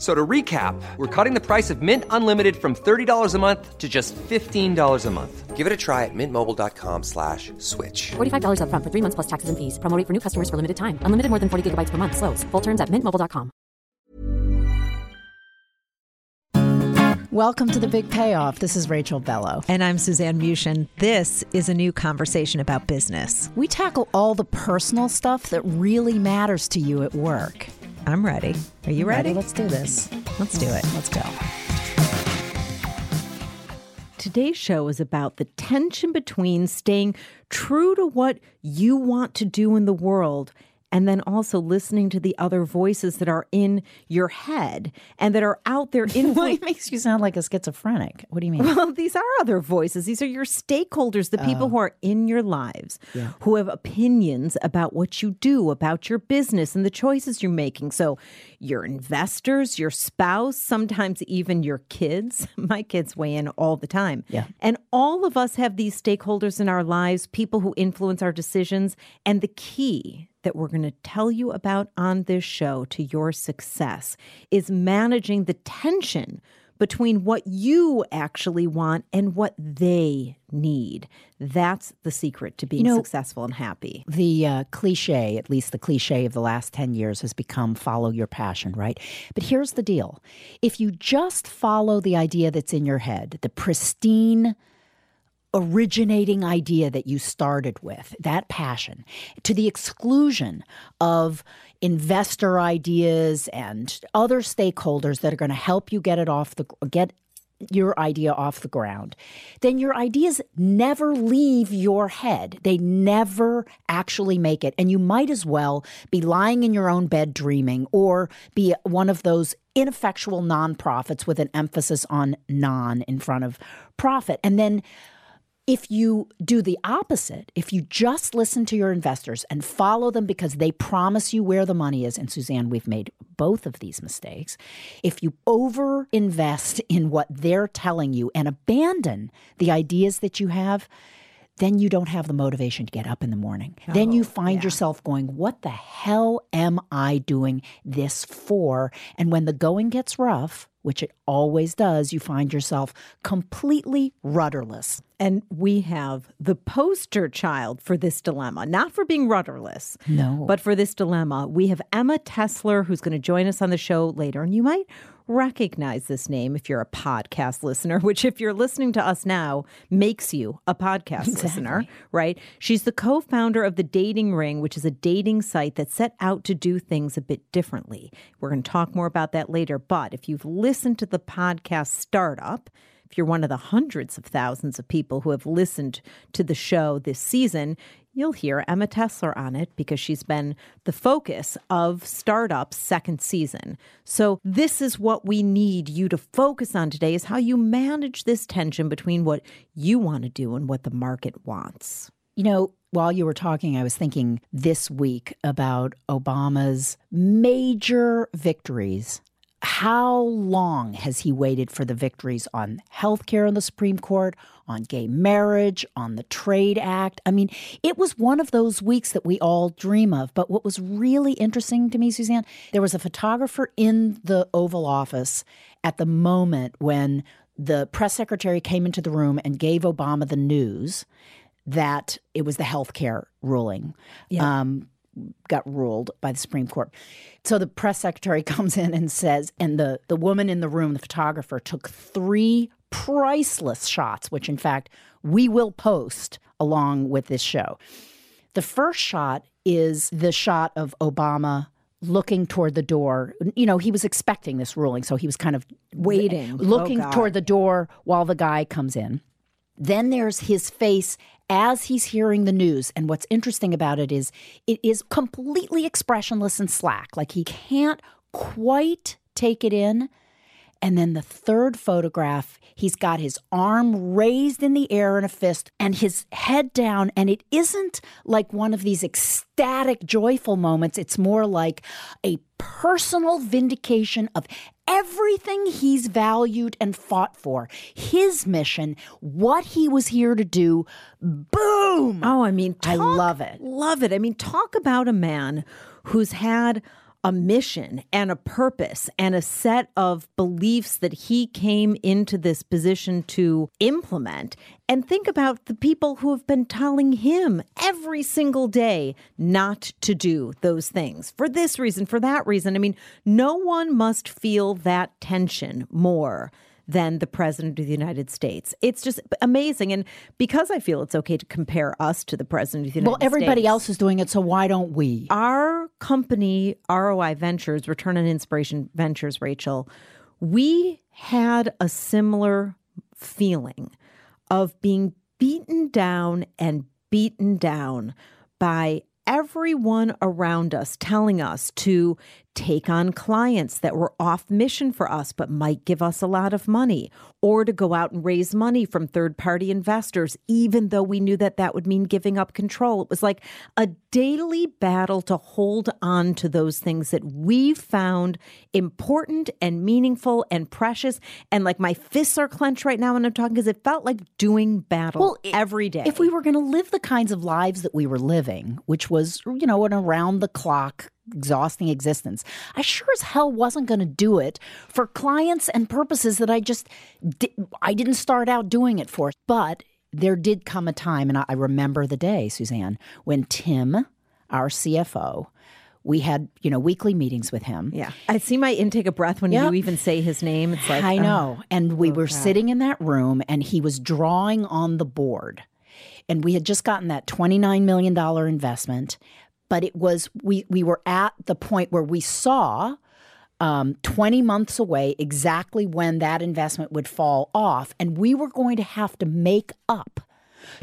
So to recap, we're cutting the price of Mint Unlimited from $30 a month to just $15 a month. Give it a try at mintmobile.com slash switch. $45 upfront for three months plus taxes and fees. Promo rate for new customers for limited time. Unlimited more than 40 gigabytes per month. Slows. Full terms at mintmobile.com. Welcome to the Big Payoff. This is Rachel Bellow. And I'm Suzanne Mushin. This is a new conversation about business. We tackle all the personal stuff that really matters to you at work. I'm ready. Are you ready? Let's do this. Let's do it. Let's go. Today's show is about the tension between staying true to what you want to do in the world and then also listening to the other voices that are in your head and that are out there in Well, it makes you sound like a schizophrenic. What do you mean? Well, these are other voices. These are your stakeholders, the people oh. who are in your lives, who have opinions about what you do, about your business and the choices you're making. So, your investors, your spouse, sometimes even your kids. My kids weigh in all the time. Yeah. And all of us have these stakeholders in our lives, people who influence our decisions. And the key that we're going to tell you about on this show to your success is managing the tension between what you actually want and what they need. That's the secret to being You know- successful and happy. the uh, cliche, at least the cliche of the last 10 years, has become follow your passion, right? But here's the deal if you just follow the idea that's in your head, the pristine, originating idea that you started with, that passion, to the exclusion of investor ideas and other stakeholders that are going to help you get it off the get your idea off the ground, then your ideas never leave your head. They never actually make it. And you might as well be lying in your own bed dreaming or be one of those ineffectual nonprofits with an emphasis on non in front of profit. And then if you do the opposite, if you just listen to your investors and follow them because they promise you where the money is, and Suzanne, we've made both of these mistakes. If you over invest in what they're telling you and abandon the ideas that you have, then you don't have the motivation to get up in the morning. then you find yourself going, What the hell am I doing this for? And when the going gets rough, which it always does, you find yourself completely rudderless. And we have the poster child for this dilemma, not for being rudderless, No. but for this dilemma. We have Emma Tessler, who's going to join us on the show later. And you might recognize this name if you're a podcast listener, which, if you're listening to us now, makes you a podcast listener, right? She's the co founder of The Dating Ring, which is a dating site that set out to do things a bit differently. We're going to talk more about that later. But if you've listened to the podcast Startup, if you're one of the hundreds of thousands of people who have listened to the show this season, you'll hear Emma Tessler on it because she's been the focus of Startup's second season. So this is what we need you to focus on today is how you manage this tension between what you want to do and what the market wants. You know, while you were talking, I was thinking this week about Obama's major victories. How long has he waited for the victories on healthcare in the Supreme Court, on gay marriage, on the Trade Act? I mean, it was one of those weeks that we all dream of. But what was really interesting to me, Suzanne, there was a photographer in the Oval Office at the moment when the press secretary came into the room and gave Obama the news that it was the healthcare ruling. Um, got ruled by the Supreme Court. So the press secretary comes in and says, and the, the woman in the room, the photographer, took three priceless shots, which in fact we will post along with this show. The first shot is the shot of Obama looking toward the door. You know, he was expecting this ruling, so he was kind of Waiting. looking Oh, toward the door while the guy comes in. Then there's his face as he's hearing the news. And what's interesting about it is it is completely expressionless and slack. Like he can't quite take it in. And then the third photograph, he's got his arm raised in the air in a fist and his head down. And it isn't like one of these ecstatic, joyful moments. It's more like a personal vindication of everything he's valued and fought for. His mission, what he was here to do. Boom! Oh, I mean, I love it. Love it. I mean, talk about a man who's had a mission and a purpose and a set of beliefs that he came into this position to implement. And think about the people who have been telling him every single day not to do those things for this reason, for that reason. I mean, no one must feel that tension more than the president of the United States. It's just amazing. And because I feel it's okay to compare us to the president of the United States. Well, everybody States, else is doing it, so why don't we? our company, ROI Ventures, Return on Inspiration Ventures, Rachel, we had a similar feeling of being beaten down and beaten down by everyone around us telling us to take on clients that were off mission for us but might give us a lot of money or to go out and raise money from third party investors even though we knew that that would mean giving up control. It was like a daily battle to hold on to those things that we found important and meaningful and precious. And like my fists are clenched right now when I'm talking because it felt like doing battle i- every day. If we were going to live the kinds of lives that we were living, which was, you know, an around the clock, exhausting existence, I sure as hell wasn't going to do it for clients and purposes that I just, di- I didn't start out doing it for. But there did come a time, and I remember the day, Suzanne, when Tim, our CFO, we had, you know, weekly meetings with him. Yeah. I see my intake of breath when Yep. you even say his name. It's like, I oh. know. And we oh, were sitting in that room and he was drawing on the board. And we had just gotten that $29 million investment. But it was, we, we were at the point where we saw um, 20 months away exactly when that investment would fall off. And we were going to have to make up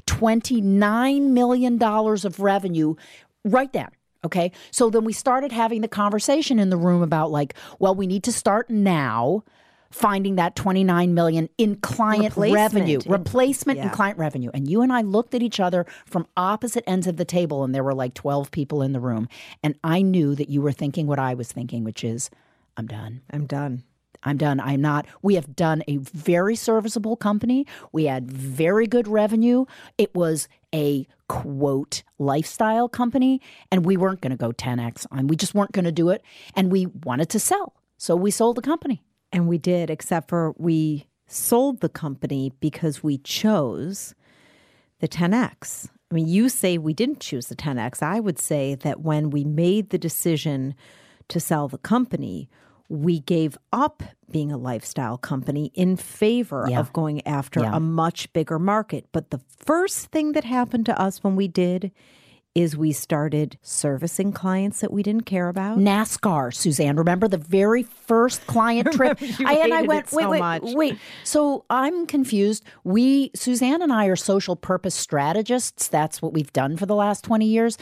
$29 million of revenue right then. Okay. So then we started having the conversation in the room about, like, well, we need to start now finding that 29 million in client Replacement. revenue, In- replacement in client revenue. And you and I looked at each other from opposite ends of the table, and there were like 12 people in the room. And I knew that you were thinking what I was thinking, which is, I'm done. I'm done. I'm done. I'm not. We have done a very serviceable company. We had very good revenue. It was a quote lifestyle company, and we weren't going to go 10x on. We just weren't going to do it, and we wanted to sell, so we sold the company. And we did, except for we sold the company because we chose the 10X. I mean, you say we didn't choose the 10X. I would say that when we made the decision to sell the company, we gave up being a lifestyle company in favor Yeah. of going after Yeah. a much bigger market. But the first thing that happened to us when we did is we started servicing clients that we didn't care about. NASCAR, Suzanne. Remember the very first client trip? I, and I went, wait, so wait, much. wait. So I'm confused. We, Suzanne and I are social purpose strategists. That's what we've done for the last 20 years.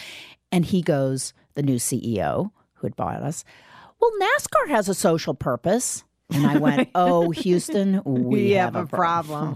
And he goes, the new CEO who had bought us, well, NASCAR has a social purpose. And I went, oh, Houston, we, have, a problem.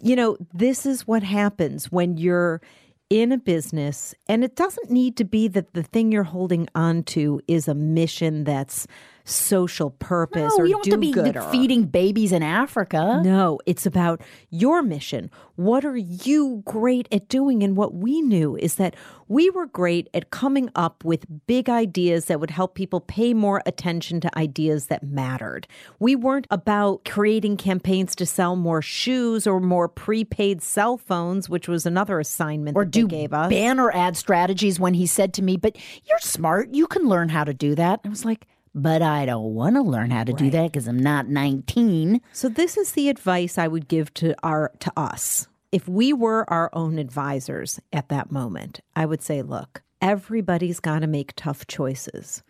you know, this is what happens when you're in a business, and it doesn't need to be that the thing you're holding on to is a mission that's social purpose No, or you don't have to be feeding babies in Africa. No, it's about your mission. What are you great at doing? And what we knew is that we were great at coming up with big ideas that would help people pay more attention to ideas that mattered. We weren't about creating campaigns to sell more shoes or more prepaid cell phones, which was another assignment or that do gave us. banner ad strategies when he said to me, But you're smart. You can learn how to do that. I was like, But I don't want to learn how to do that because I'm not 19. So this is the advice I would give to our to us. If we were our own advisors at that moment, I would say, look, everybody's got to make tough choices.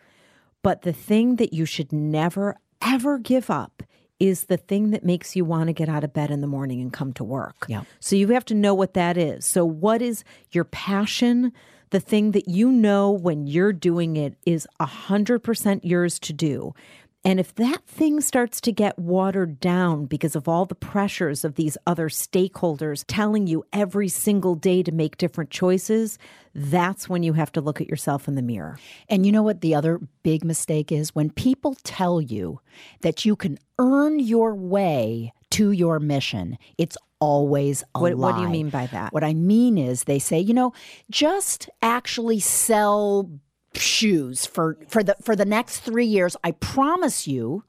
But the thing that you should never, ever give up is the thing that makes you want to get out of bed in the morning and come to work. Yeah. So you have to know what that is. So, what is your passion? The thing that you know when you're doing it is 100% yours to do. And if that thing starts to get watered down because of all the pressures of these other stakeholders telling you every single day to make different choices, that's when you have to look at yourself in the mirror. And you know what the other big mistake is? When people tell you that you can earn your way to your mission, it's always a What, what do you mean by that? What I mean is they say, you know, just actually sell shoes for for the for the next 3 years. I promise you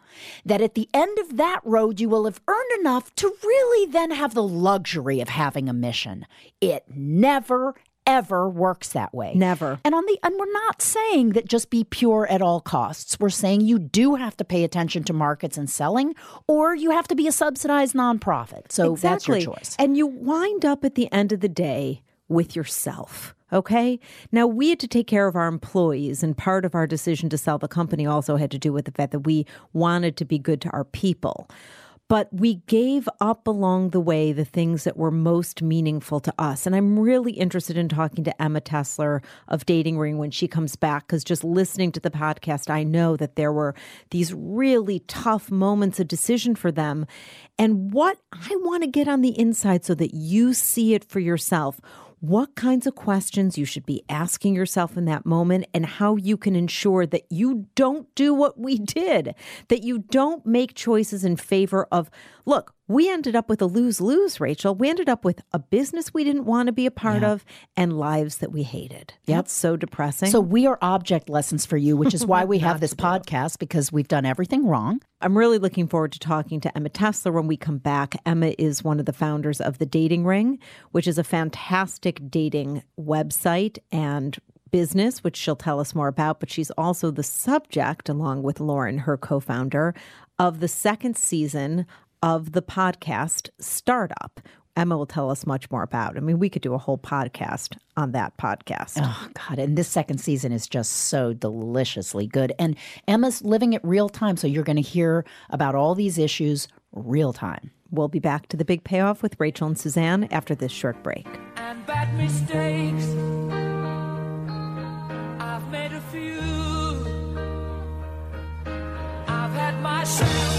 that at the end of that road you will have earned enough to really then have the luxury of having a mission. It never ever works that way. Never. And on the and we're not saying that just be pure at all costs. We're saying you do have to pay attention to markets and selling or you have to be a subsidized nonprofit. So that's your choice. And you wind up at the end of the day with yourself. Okay. Now, we had to take care of our employees, and part of our decision to sell the company also had to do with the fact that we wanted to be good to our people. But we gave up along the way the things that were most meaningful to us. And I'm really interested in talking to Emma Tessler of Dating Ring when she comes back, because just listening to the podcast, I know that there were these really tough moments of decision for them. And what I want to get on the inside so that you see it for yourself what kinds of questions you should be asking yourself in that moment and how you can ensure that you don't do what we did, that you don't make choices in favor of, look, we ended up with a lose lose, Rachel. We ended up with a business we didn't want to be a part of and lives that we hated. That's so depressing. So we are object lessons for you, which is why we have this podcast because we've done everything wrong. I'm really looking forward to talking to Emma Tessler when we come back. Emma is one of the founders of The Dating Ring, which is a fantastic dating website and business, which she'll tell us more about. But she's also the subject, along with Lauren, her co founder, of the second season of the podcast Startup. Emma will tell us much more about. I mean, we could do a whole podcast on that podcast. Oh God! And this second season is just so deliciously good. And Emma's living it real time, so you're going to hear about all these issues real time. We'll be back to the big payoff with Rachel and Suzanne after this short break. and bad mistakes. I've made a few. I've had my share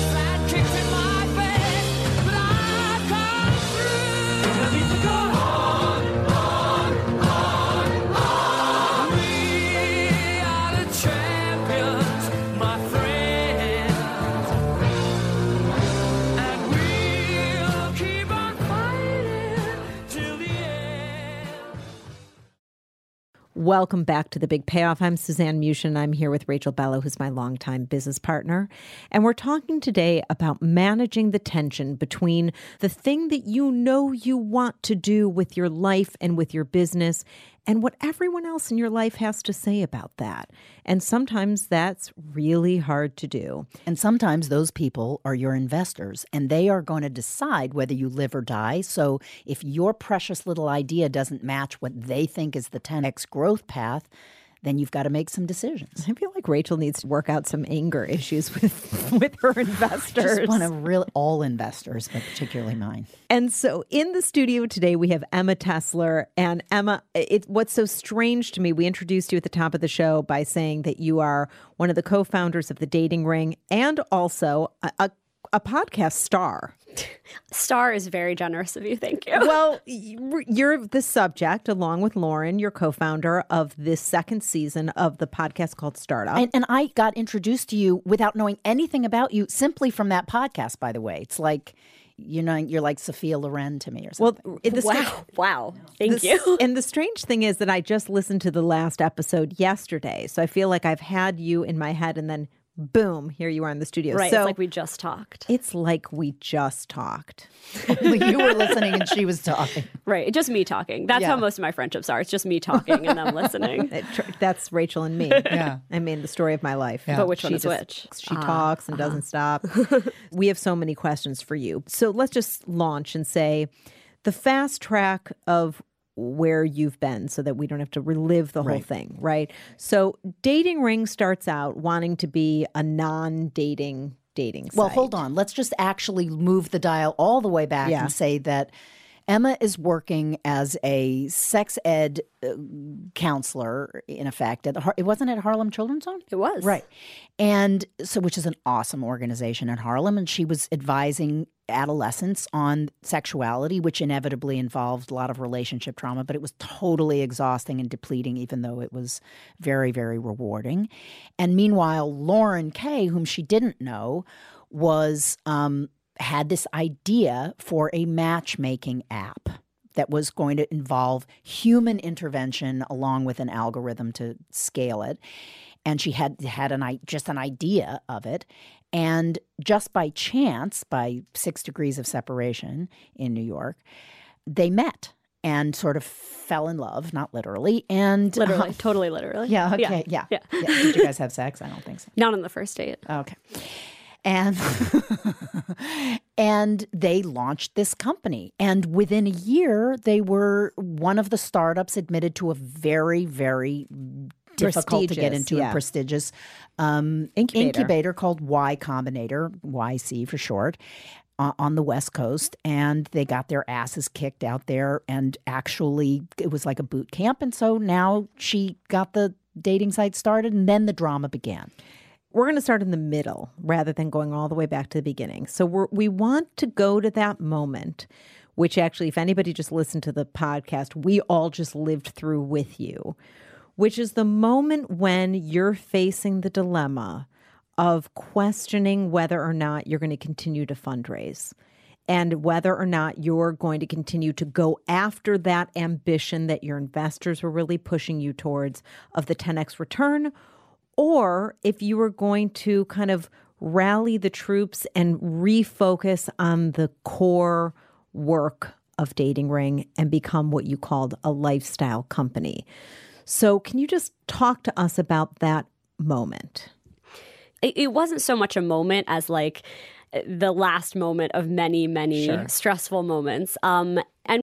Welcome back to the Big Payoff. I'm Suzanne Mushin. I'm here with Rachel Bellow, who's my longtime business partner. And we're talking today about managing the tension between the thing that you know you want to do with your life and with your business and what everyone else in your life has to say about that. And sometimes that's really hard to do. And sometimes those people are your investors and they are going to decide whether you live or die. So if your precious little idea doesn't match what they think is the 10x growth path, then you've got to make some decisions. I feel like Rachel needs to work out some anger issues with with her investors. Just want to really all investors, but particularly mine. And so in the studio today, we have Emma Tessler. And Emma, it, what's so strange to me, we introduced you at the top of the show by saying that you are one of the co founders of The Dating Ring and also a, a, a podcast star. Star is very generous of you. Thank you. Well, you- you're the subject, along with Lauren, your co founder of this second season of the podcast called Startup. And, and I got introduced to you without knowing anything about you simply from that podcast, by the way. It's like, you know, you're like Sophia Loren to me or well, something. it- the sta- wow. Wow. Thank The- you. And the strange thing is that I just listened to the last episode yesterday. So I feel like I've had you in my head and then boom, here you are in the studio. Right. So it's like we just talked. it's like we just talked. You were listening and she was talking. Right. Just me talking. That's Yeah. how most of my friendships are. It's just me talking and them listening. It that's Rachel and me. Yeah. I mean, the story of my life. But which one She is just- which? She ah, talks and doesn't uh-huh. stop. we have so many questions for you. So let's just launch and say the fast track of where you've been so that we don't have to relive the whole Right. thing, right? So, Dating Ring starts out wanting to be a non dating dating Well, hold on. Let's just actually move the dial all the way back Yeah. and say that Emma is working as a sex ed uh, counselor, in effect. At the Har- it wasn't at Harlem Children's Home. It was. Right. And so, which is an awesome organization in Harlem. And she was advising adolescents on sexuality, which inevitably involved a lot of relationship trauma, but it was totally exhausting and depleting, even though it was very, very rewarding. And meanwhile, Lauren Kay, whom she didn't know, was um, had this idea for a matchmaking app that was going to involve human intervention along with an algorithm to scale it and she had had an just an idea of it and just by chance by 6 degrees of separation in New York they met and sort of fell in love not literally and Literally, uh, totally literally. yeah okay yeah. Yeah. yeah did you guys have sex i don't think so Not on the first date. Okay. And and they launched this company. And within a year, they were one of the startups admitted to a very, very difficult to get into yeah. and prestigious um, Incubator. incubator called Y Combinator, YC for short. Uh, on the West Coast, and they got their asses kicked out there. And actually, it was like a boot camp. And so now she got the dating site started, and then the drama began. We're going to start in the middle rather than going all the way back to the beginning. So we're, we want to go to that moment, which actually, if anybody just listened to the podcast, we all just lived through with you, which is the moment when you're facing the dilemma of questioning whether or not you're going to continue to fundraise and whether or not you're going to continue to go after that ambition that your investors were really pushing you towards of the 10x return or if you were going to kind of rally the troops and refocus on the core work of Dating Ring and become what you called a lifestyle company. So, can you just talk to us about that moment? it, it wasn't so much a moment as like the last moment of many, many stressful moments. Um, and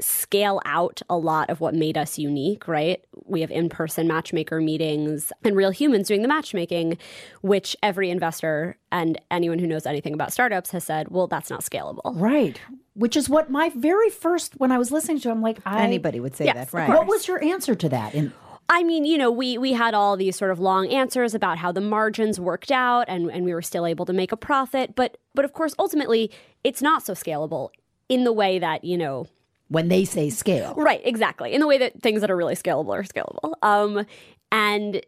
scale out a lot of what made us unique, right? We have in person matchmaker meetings and real humans doing the matchmaking, which every investor and anyone who knows anything about startups has said, well, that's not scalable. Right. Which is what my very first, when I was listening to, it, I'm like, I, Anybody would say Yes, that, right? What was your answer to that? In, I mean, you know, we we had all these sort of long answers about how the margins worked out and, and we were still able to make a profit. But but of course, ultimately, it's not so scalable in the way that, you know, when they say scale. Right, exactly. In the way that things that are really scalable are scalable. Um, and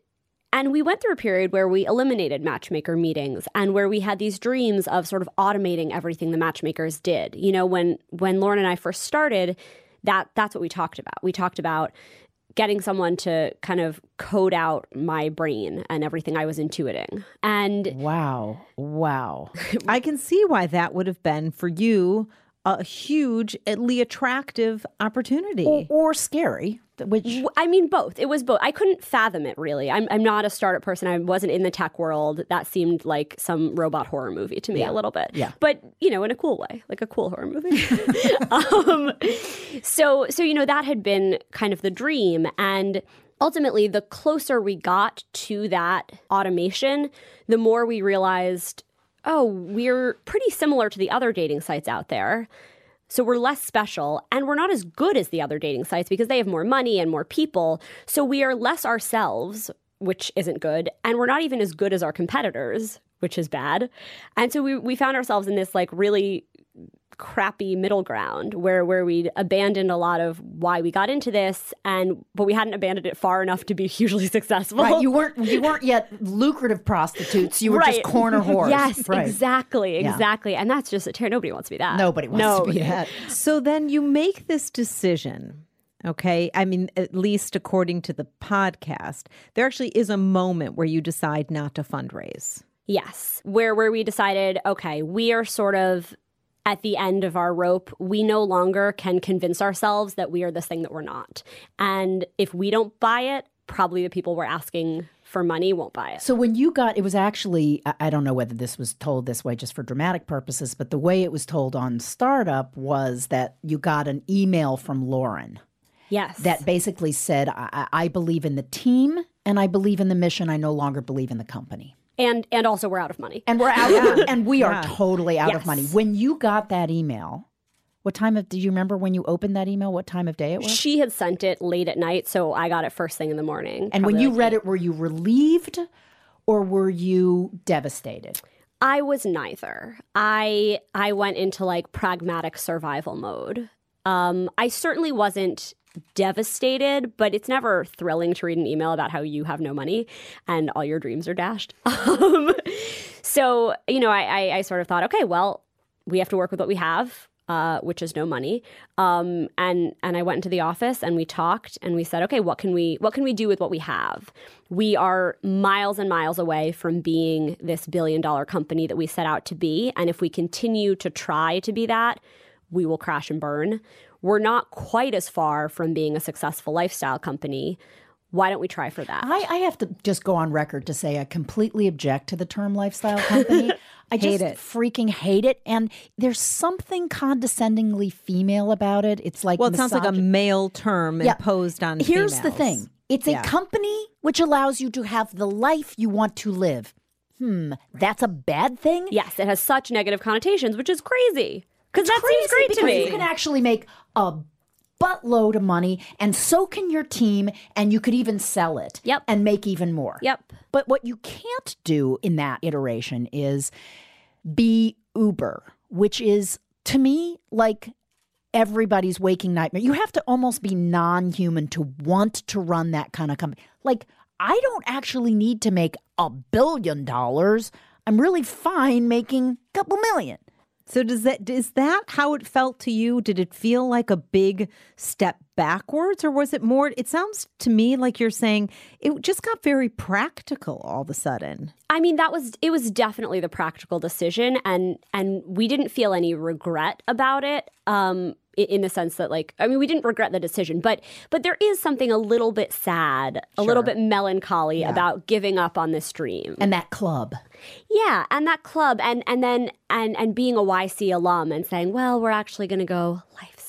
and we went through a period where we eliminated matchmaker meetings and where we had these dreams of sort of automating everything the matchmakers did. You know, when when Lauren and I first started, that that's what we talked about. We talked about getting someone to kind of code out my brain and everything I was intuiting. And Wow. Wow. I can see why that would have been for you a hugely attractive opportunity. or, or scary, which I mean, both. It was both. I couldn't fathom it really. I'm, I'm not a startup person. I wasn't in the tech world. That seemed like some robot horror movie to me a little bit. Yeah. But, you know, in a cool way, like a cool horror movie. um, so, so, you know, that had been kind of the dream. And ultimately, the closer we got to that automation, the more we realized, oh, we're pretty similar to the other dating sites out there. So we're less special and we're not as good as the other dating sites because they have more money and more people. So we are less ourselves, which isn't good. And we're not even as good as our competitors, which is bad. And so we, we found ourselves in this like really crappy middle ground where where we'd abandoned a lot of why we got into this and but we hadn't abandoned it far enough to be hugely successful. Right, you weren't you weren't yet lucrative prostitutes. You were just Right. corner whores. Yes, right. exactly, Yeah. exactly. And that's just a terror. Nobody wants to be that. Nobody wants to be that. So then you make this decision. Okay. I mean, at least according to the podcast, there actually is a moment where you decide not to fundraise. Yes, where where we decided, okay, we are sort of at the end of our rope. We no longer can convince ourselves that we are this thing that we're not. And if we don't buy it, probably the people we're asking for money won't buy it. So when you got it was actually I- don't know whether this was told this way just for dramatic purposes, but the way it was told on startup was that you got an email from Lauren Yes. that basically said I I believe in the team and I believe in the mission. I no longer believe in the company. And and also we're out of money. And we're out and we are Yeah. totally out of money. When you got that email, what time of did you remember when you opened that email? What time of day it was? She had sent it late at night, so I got it first thing in the morning. And when you like read it, were you relieved or were you devastated? I was neither. I I went into like pragmatic survival mode. Um, I certainly wasn't devastated, but it's never thrilling to read an email about how you have no money and all your dreams are dashed. Um, so you know, I, I, I sort of thought, okay, well, we have to work with what we have. Uh, which is no money, um, and and I went into the office and we talked and we said, okay, what can we what can we do with what we have? We are miles and miles away from being this billion dollar company that we set out to be, and if we continue to try to be that, we will crash and burn. We're not quite as far from being a successful lifestyle company. Why don't we try for that? I, I have to just go on record to say I completely object to the term lifestyle company. I just Hate it. freaking hate it. And there's something condescendingly female about it. It's like Well, it sounds like a male term Yeah. imposed on Here's the thing it's a company which allows you to have the life you want to live. Hmm, that's a bad thing? yes, it has such negative connotations, which is crazy. Because that crazy seems great because to me. you can actually make a buttload of money and so can your team and you could even sell it Yep. and make even more Yep. but what you can't do in that iteration is be uber which is to me like everybody's waking nightmare you have to almost be non-human to want to run that kind of company like i don't actually need to make a billion dollars i'm really fine making a couple million So does that is that how it felt to you? Did it feel like a big step backwards or was it more it sounds to me like you're saying it just got very practical all of a sudden. I mean, that was it was definitely the practical decision, and and we didn't feel any regret about it. Um, in the sense that, like, I mean, we didn't regret the decision, but but there is something a little bit sad, a little bit melancholy about giving up on this dream. and that club Yeah, and that club, and and then and and being a YC alum and saying, well, we're actually going to go lifestyle.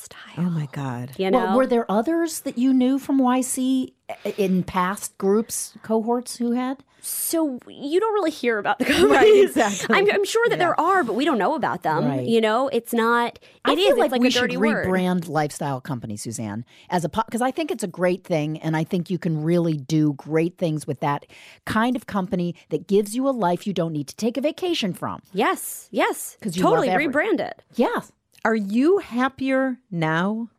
Oh my god. You know, Well, were there others that you knew from YC eh, in past groups, cohorts who had? so you don't really hear about the companies. exactly. I'm, I'm sure that there are, but we don't know about them. Right. You know, it's not. I It is. feel like, it's like we a should dirty word. rebrand lifestyle company, Suzanne, as a because I think it's a great thing, and I think you can really do great things with that kind of company that gives you a life you don't need to take a vacation from. Yes, yes. 'Cause you totally love every- rebrand it. Yeah, Are you happier now?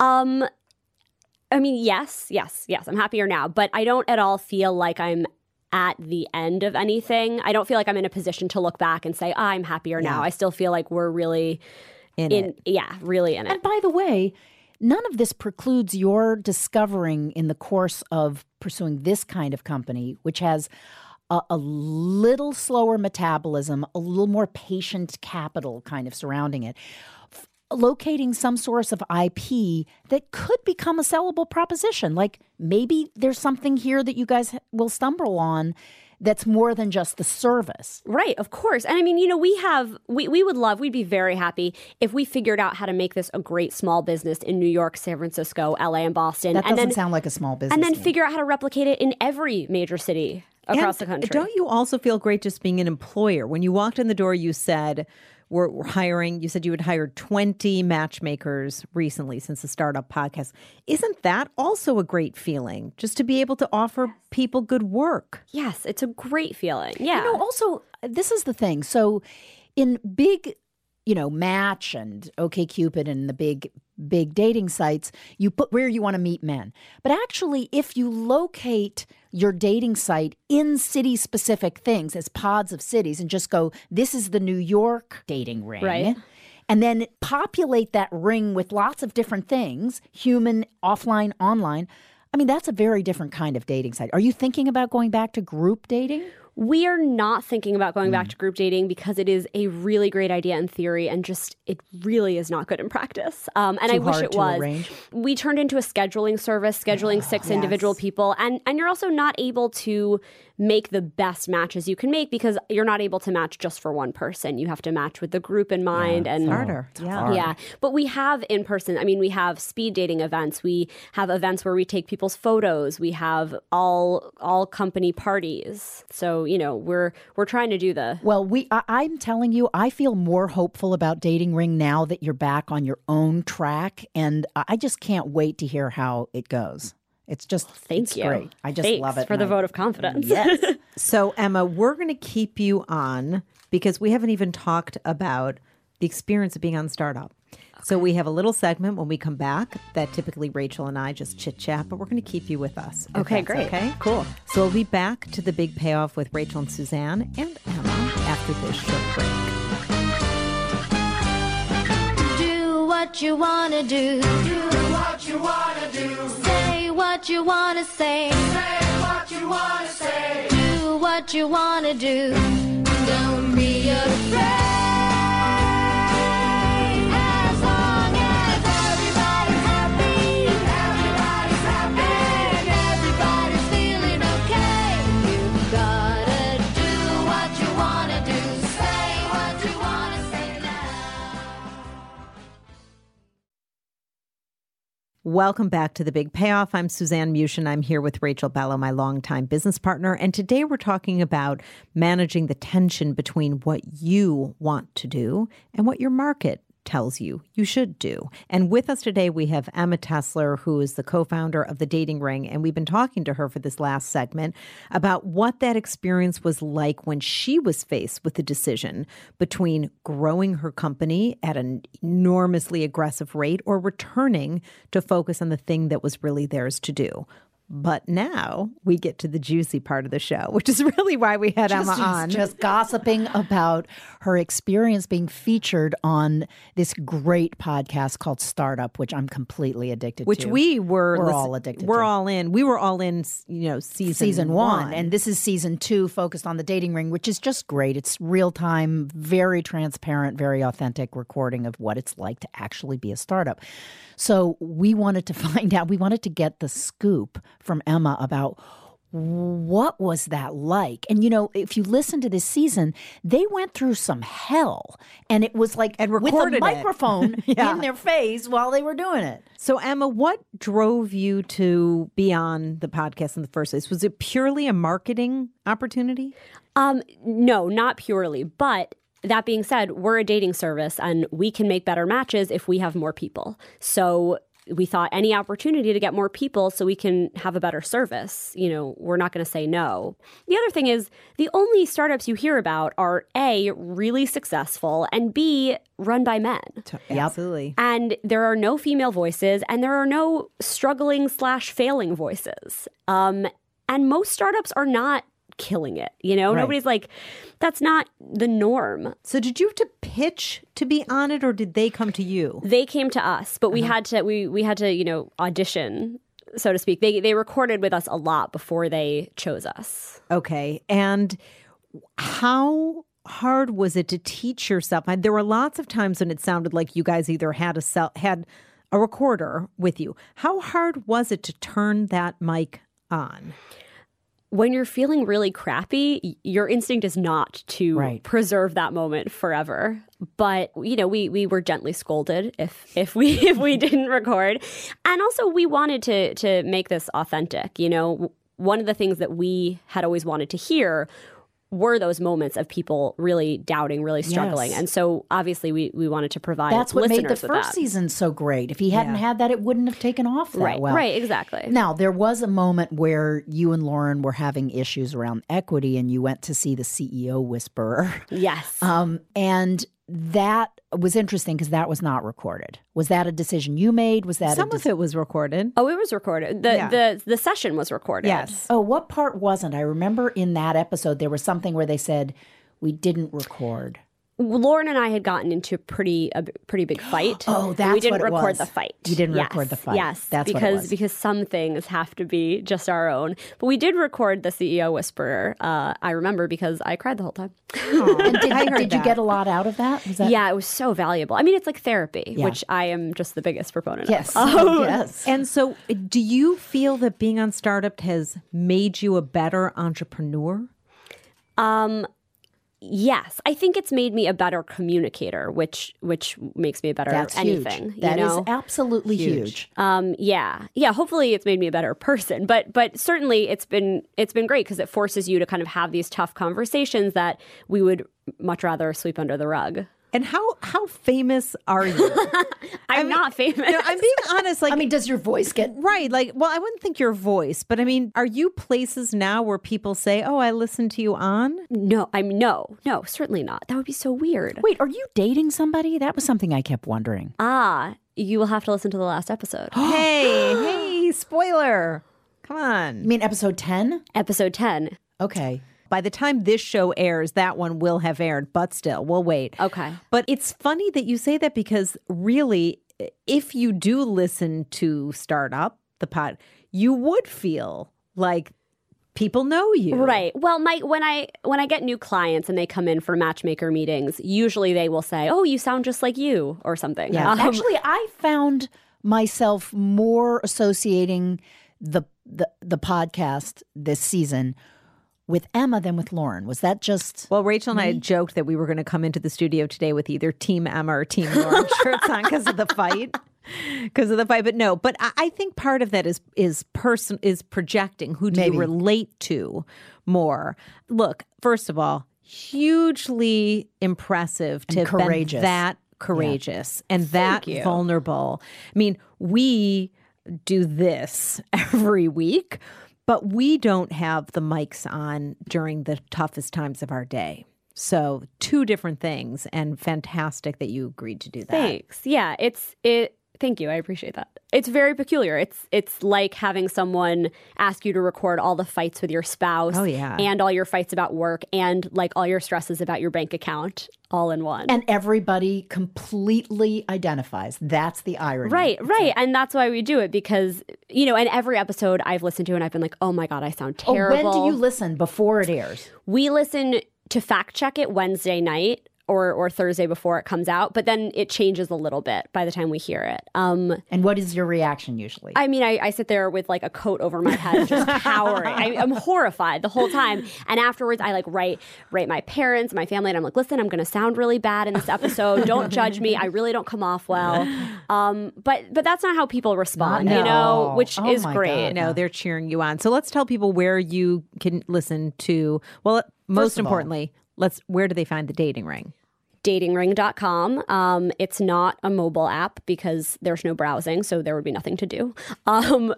Um, I mean, yes, yes, yes. I'm happier now, but I don't at all feel like I'm at the end of anything. I don't feel like I'm in a position to look back and say "Ah, I'm happier now. I still feel like we're really In, in, it. yeah, really in it. And by the way, none of this precludes your discovering in the course of pursuing this kind of company, which has a, a little slower metabolism, a little more patient capital kind of surrounding it. f- Locating some source of IP that could become a sellable proposition. Like maybe there's something here that you guys will stumble on that's more than just the service. Right, of course. And I mean, you know, we have we, we would love, we'd be very happy if we figured out how to make this a great small business in New York, San Francisco, LA, and Boston. That and doesn't then, sound like a small business. and then to me. figure out how to replicate it in every major city across And the country. Don't you also feel great just being an employer? When you walked in the door, you said, we're, we're hiring, you said you had hired 20 matchmakers recently since the startup podcast. Isn't that also a great feeling just to be able to offer people good work? Yes, it's a great feeling. Yeah. You know, also, this is the thing. So, in big, you know, Match and OKCupid and the big, big dating sites, you put where you want to meet men. But actually, if you locate your dating site in city specific things as pods of cities and just go, this is the New York dating ring. Right. And then populate that ring with lots of different things human, offline, online. I mean, that's a very different kind of dating site. Are you thinking about going back to group dating? We are not thinking about going Hmm. back to group dating because it is a really great idea in theory and just it really is not good in practice. Um, and Too I wish hard it to was. arrange. We turned into a scheduling service, scheduling six individual people, and and you're also not able to make the best matches you can make because you're not able to match just for one person. You have to match with the group in mind and Harder. Yeah. yeah, but we have in person. I mean, we have speed dating events. We have events where we take people's photos. We have all all company parties. So you know, we're we're trying to do the Well, we I, I'm telling you, I feel more hopeful about dating ring now that you're back on your own track, and I I just can't wait to hear how it goes. It's just thank it's you. great. I just Thanks love it for the I- vote of confidence. Yes. So, Emma, we're going to keep you on because we haven't even talked about the experience of being on startup. So, we have a little segment when we come back that typically Rachel and I just chit chat, but we're going to keep you with us. Okay, great. Okay, cool. So, we'll be back to the big payoff with Rachel and Suzanne and Emma after this short break. Do what you wanna do. Do what you wanna do. Say what you wanna say. Say what you wanna say. Do what you wanna do. Don't be afraid. Welcome back to the Big Payoff. I'm Suzanne Mushin. I'm here with Rachel Bellow, my longtime business partner. And today we're talking about managing the tension between what you want to do and what your market tells you you should do. And with us today, we have Emma Tessler, who is the co founder of The Dating Ring. And we've been talking to her for this last segment about what that experience was like when she was faced with the decision between growing her company at an enormously aggressive rate or returning to focus on the thing that was really theirs to do. But now we get to the juicy part of the show, which is really why we had Emma on. just gossiping about her experience being featured on this great podcast called Startup, which I'm completely addicted which to. Which we were We're listen- all addicted We're to. all in. We were all in, you know, season season one. and this is season two focused on the dating ring which is just great it's real time very transparent very authentic recording of what it's like to actually be a startup so we wanted to find out we wanted to get the scoop from emma about what was that like? And you know, if you listen to this season, they went through some hell, and it was like And with recorded a microphone Yeah. in their face while they were doing it. So, Emma, what drove you to be on the podcast in the first place? Was it purely a marketing opportunity? Um, no, not purely. But that being said, we're a dating service and we can make better matches if we have more people. So we thought any opportunity to get more people so we can have a better service, you know, we're not going to say no. The other thing is the only startups you hear about are A, really successful, and B, run by men. Absolutely. And there are no female voices and there are no struggling slash failing voices. Um, and most startups are not killing it. You know, Right. nobody's like, that's not the norm. So, did you have to pitch to be on it, or did they come to you? They came to us, but we uh-huh. had to we we had to you know audition, so to speak. They they recorded with us a lot before they chose us. Okay. And how hard was it to teach yourself? I- There were lots of times when it sounded like you guys either had a cell, had a recorder with you. How hard was it to turn that mic on? When you're feeling really crappy, your instinct is not to Right. preserve that moment forever. But you know, we we were gently scolded if if we if we didn't record, and also we wanted to to make this authentic. You know, one of the things that we had always wanted to hear were those moments of people really doubting, really struggling, Yes. and so obviously we we wanted to provide That's what made the first season so great. If he hadn't Yeah. had that, it wouldn't have taken off that Right, well. right, exactly. Now, there was a moment where you and Lauren were having issues around equity and you went to see the CEO whisperer. Yes. Um, and that was interesting because that was not recorded. Was that a decision you made? Was that Some a of it was recorded. Oh, it was recorded. The Yeah. the the session was recorded. Yes. Oh, what part wasn't? I remember in that episode there was something where they said we didn't record. Lauren and I had gotten into a pretty a b- pretty big fight. Oh, that's we that's didn't what it record was. the fight. You didn't Yes, record the fight. Yes, That's what it because was. because some things have to be just our own. But we did record the CEO whisperer. Uh, I remember because I cried the whole time. And did, I heard did you get a lot out of that? Was that yeah, it was so valuable. I mean, it's like therapy, Yeah. which I am just the biggest proponent Yes. of. Oh, yes. And so, do you feel that being on Startup has made you a better entrepreneur? Um, yes, I think it's made me a better communicator, which which makes me a better That's anything. huge. That you is know? absolutely huge. Um, yeah, yeah. Hopefully, it's made me a better person, but but certainly it's been it's been great because it forces you to kind of have these tough conversations that we would much rather sweep under the rug. And how how famous are you? I'm not famous. No, I'm being honest. Like, I mean, does your voice get right? Like, well, I wouldn't think your voice, but I mean, are you places now where people say, "Oh, I listened to you on"? no, I'm no, no, certainly not. That would be so weird. Wait, are you dating somebody? That was something I kept wondering. Ah, you will have to listen to the last episode, hey, hey, spoiler! Come on. You mean episode 10? episode ten. Okay. By the time this show airs, that one will have aired, but still, we'll wait. Okay. But it's funny that you say that because really, if you do listen to Startup, the pod, you would feel like people know you. Right. Well, my when I when I get new clients and they come in for matchmaker meetings, usually they will say, "Oh, you sound just like you" or something. Yeah. Um, Actually, I found myself more associating the the the podcast this season with Emma than with Lauren. Was that just Well, Rachel and I had joked that we were going to come into the studio today with either Team Emma or Team Lauren shirts on because of the fight. Because of the fight, but no. But I, I think part of that is is person is projecting. Who do Maybe. you relate to more? Look, first of all, hugely impressive to And courageous. that courageous and that vulnerable. I mean, we do this every week, but we don't have the mics on during the toughest times of our day. So, two different things, and fantastic that you agreed to do that. Thanks. Yeah, it's it. Thank you. I appreciate that. It's very peculiar. It's it's like having someone ask you to record all the fights with your spouse. Oh, yeah. and all your fights about work, and like all your stresses about your bank account, all in one. and everybody completely identifies. That's the irony. Right, right. And that's why we do it because, you know, and every episode I've listened to and I've been like, oh my God, I sound Oh, terrible. when do you listen before it airs? we listen to fact check it Wednesday night or, or Thursday before it comes out, but then it changes a little bit by the time we hear it. Um, And what is your reaction usually? I mean, I, I sit there with like a coat over my head, just cowering. I, I'm horrified the whole time. And afterwards, I like write write my parents, my family, and I'm like, listen, I'm going to sound really bad in this episode. Don't judge me. I really don't come off well. Um, but but that's not how people respond, you know, which Oh is great. God. No, they're cheering you on. So let's tell people where you can listen to. Well, most of all- importantly, let's where do they find the dating ring? datingring.com. Um, it's not a mobile app because there's no browsing, so there would be nothing to do. Um,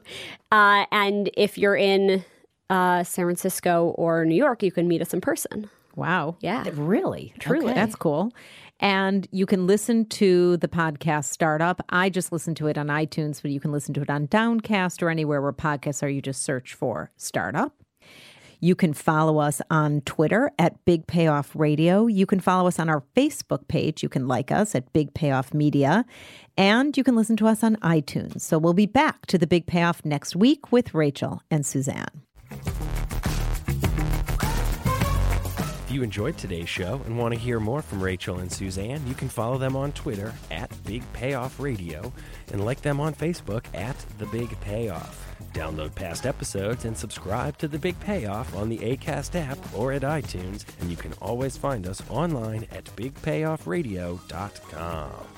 uh, and if you're in uh, San Francisco or New York, you can meet us in person. Wow. Yeah. really? Truly. Okay. That's cool. And you can listen to the podcast Startup. I just listen to it on iTunes, but you can listen to it on Downcast or anywhere where podcasts are. You just search for Startup. You can follow us on Twitter at Big Payoff Radio. You can follow us on our Facebook page. You can like us at Big Payoff Media. And you can listen to us on iTunes. So we'll be back to the Big Payoff next week with Rachel and Suzanne. You enjoyed today's show and want to hear more from Rachel and Suzanne, you can follow them on Twitter at Big Payoff Radio and like them on Facebook at The Big Payoff. Download past episodes and subscribe to The Big Payoff on the ACAST app or at iTunes, and you can always find us online at bigpayoffradio.com.